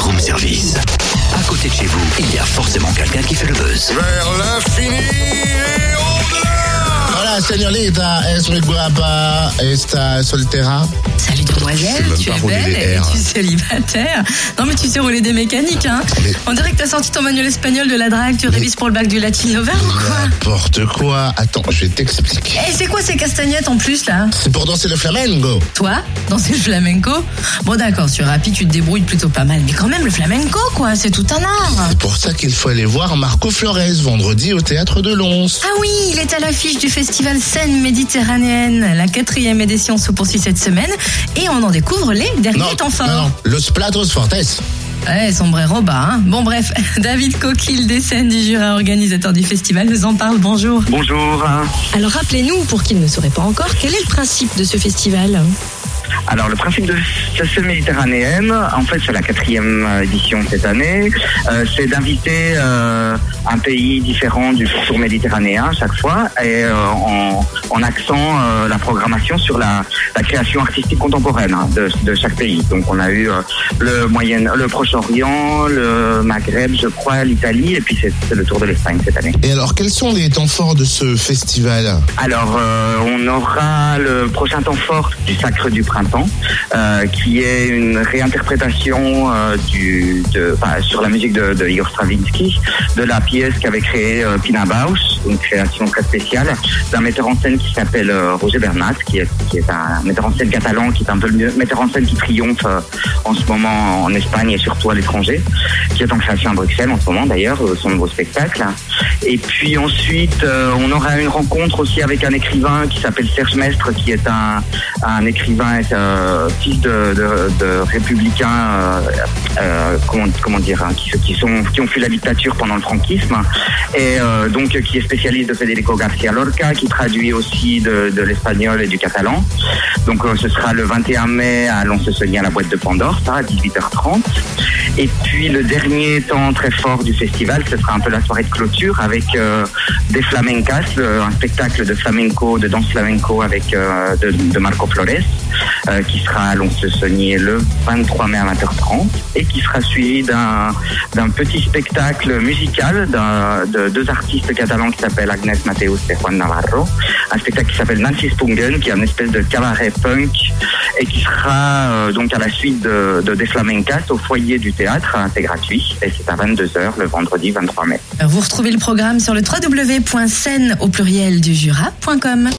Room Service. À côté de chez vous, il y a forcément quelqu'un qui fait le buzz. Señorita, es muy guapa, está soltera. Salut demoiselle, tu es belle et tu es célibataire. Non mais tu sais rouler des mécaniques hein. Mais- On dirait que t'as sorti ton manuel espagnol de la drague, tu révises pour le bac du Latin Lover ou quoi? N'importe quoi. Attends, je vais t'expliquer. Eh c'est quoi ces castagnettes en plus là? C'est pour danser le flamenco. Toi, danser le flamenco? Bon d'accord, sur Rappi tu te débrouilles plutôt pas mal, mais quand même le flamenco quoi, c'est tout un art C'est pour ça qu'il faut aller voir Marco Flores vendredi au théâtre de Lons. Ah oui, il est à l'affiche du festival Scène Méditerranéenne. La quatrième édition se poursuit cette semaine et on en découvre les derniers temps forts. non, non, Los Platos Fortes. Ouais, sombrero bas. Hein. Bon bref, David Coquille des scènes du Jura, organisateur du festival, nous en parle. Bonjour. Bonjour. Alors rappelez-nous, pour qui ne saurait pas encore, quel est le principe de ce festival? Alors le principe de cette méditerranéenne, en fait c'est la quatrième euh, édition cette année, euh, c'est d'inviter euh, un pays différent du tour méditerranéen chaque fois et euh, en, euh, la programmation sur la, la création artistique contemporaine hein, de, de chaque pays. Donc on a eu le Moyen, le Proche-Orient, le Maghreb, je crois, l'Italie et puis c'est le tour de l'Espagne cette année. Et alors, quels sont les temps forts de ce festival? Alors, on aura le prochain temps fort du Sacre du Printemps, euh, qui est une réinterprétation euh, sur la musique de, de Igor Stravinsky, de la pièce qu'avait créée euh, Pina Bausch, une création très spéciale, d'un metteur en scène qui s'appelle euh, Roger Bernat, qui est, un metteur en scène catalan, qui est un peu le metteur en scène qui triomphe en ce moment en Espagne et surtout à l'étranger, qui est en création à Bruxelles en ce moment d'ailleurs, son nouveau spectacle. Et puis ensuite, on aura une rencontre aussi avec un écrivain qui s'appelle Serge Mestre, qui est un, un écrivain fils de, républicains, euh, euh, comment, dire, hein, qui, ont fui la dictature pendant le franquisme, et euh, donc qui est spécialiste de Federico García Lorca, qui traduit aussi de, l'espagnol et du catalan. Donc ce sera le 21 mai à Lons-le-Saunier à la boîte de Pandore, à 18h30. Et puis le dernier temps très fort du festival, ce sera un peu la soirée de clôture avec des flamencas, un spectacle de flamenco, de danse flamenco avec de Marco Flores, euh, qui sera à Lons-le-Saunier le 23 mai à 20h30 et qui sera suivi d'un petit spectacle musical de deux artistes catalans qui s'appellent Agnès Mateus et Juan Navarro, un spectacle qui s'appelle Nancy Spungen, qui est une espèce de cabaret punk et qui sera euh, donc à la suite de, de des flamencas au foyer du théâtre, c'est gratuit et c'est à 22h le vendredi 23 mai. Vous retrouvez le programme sur le www.scène.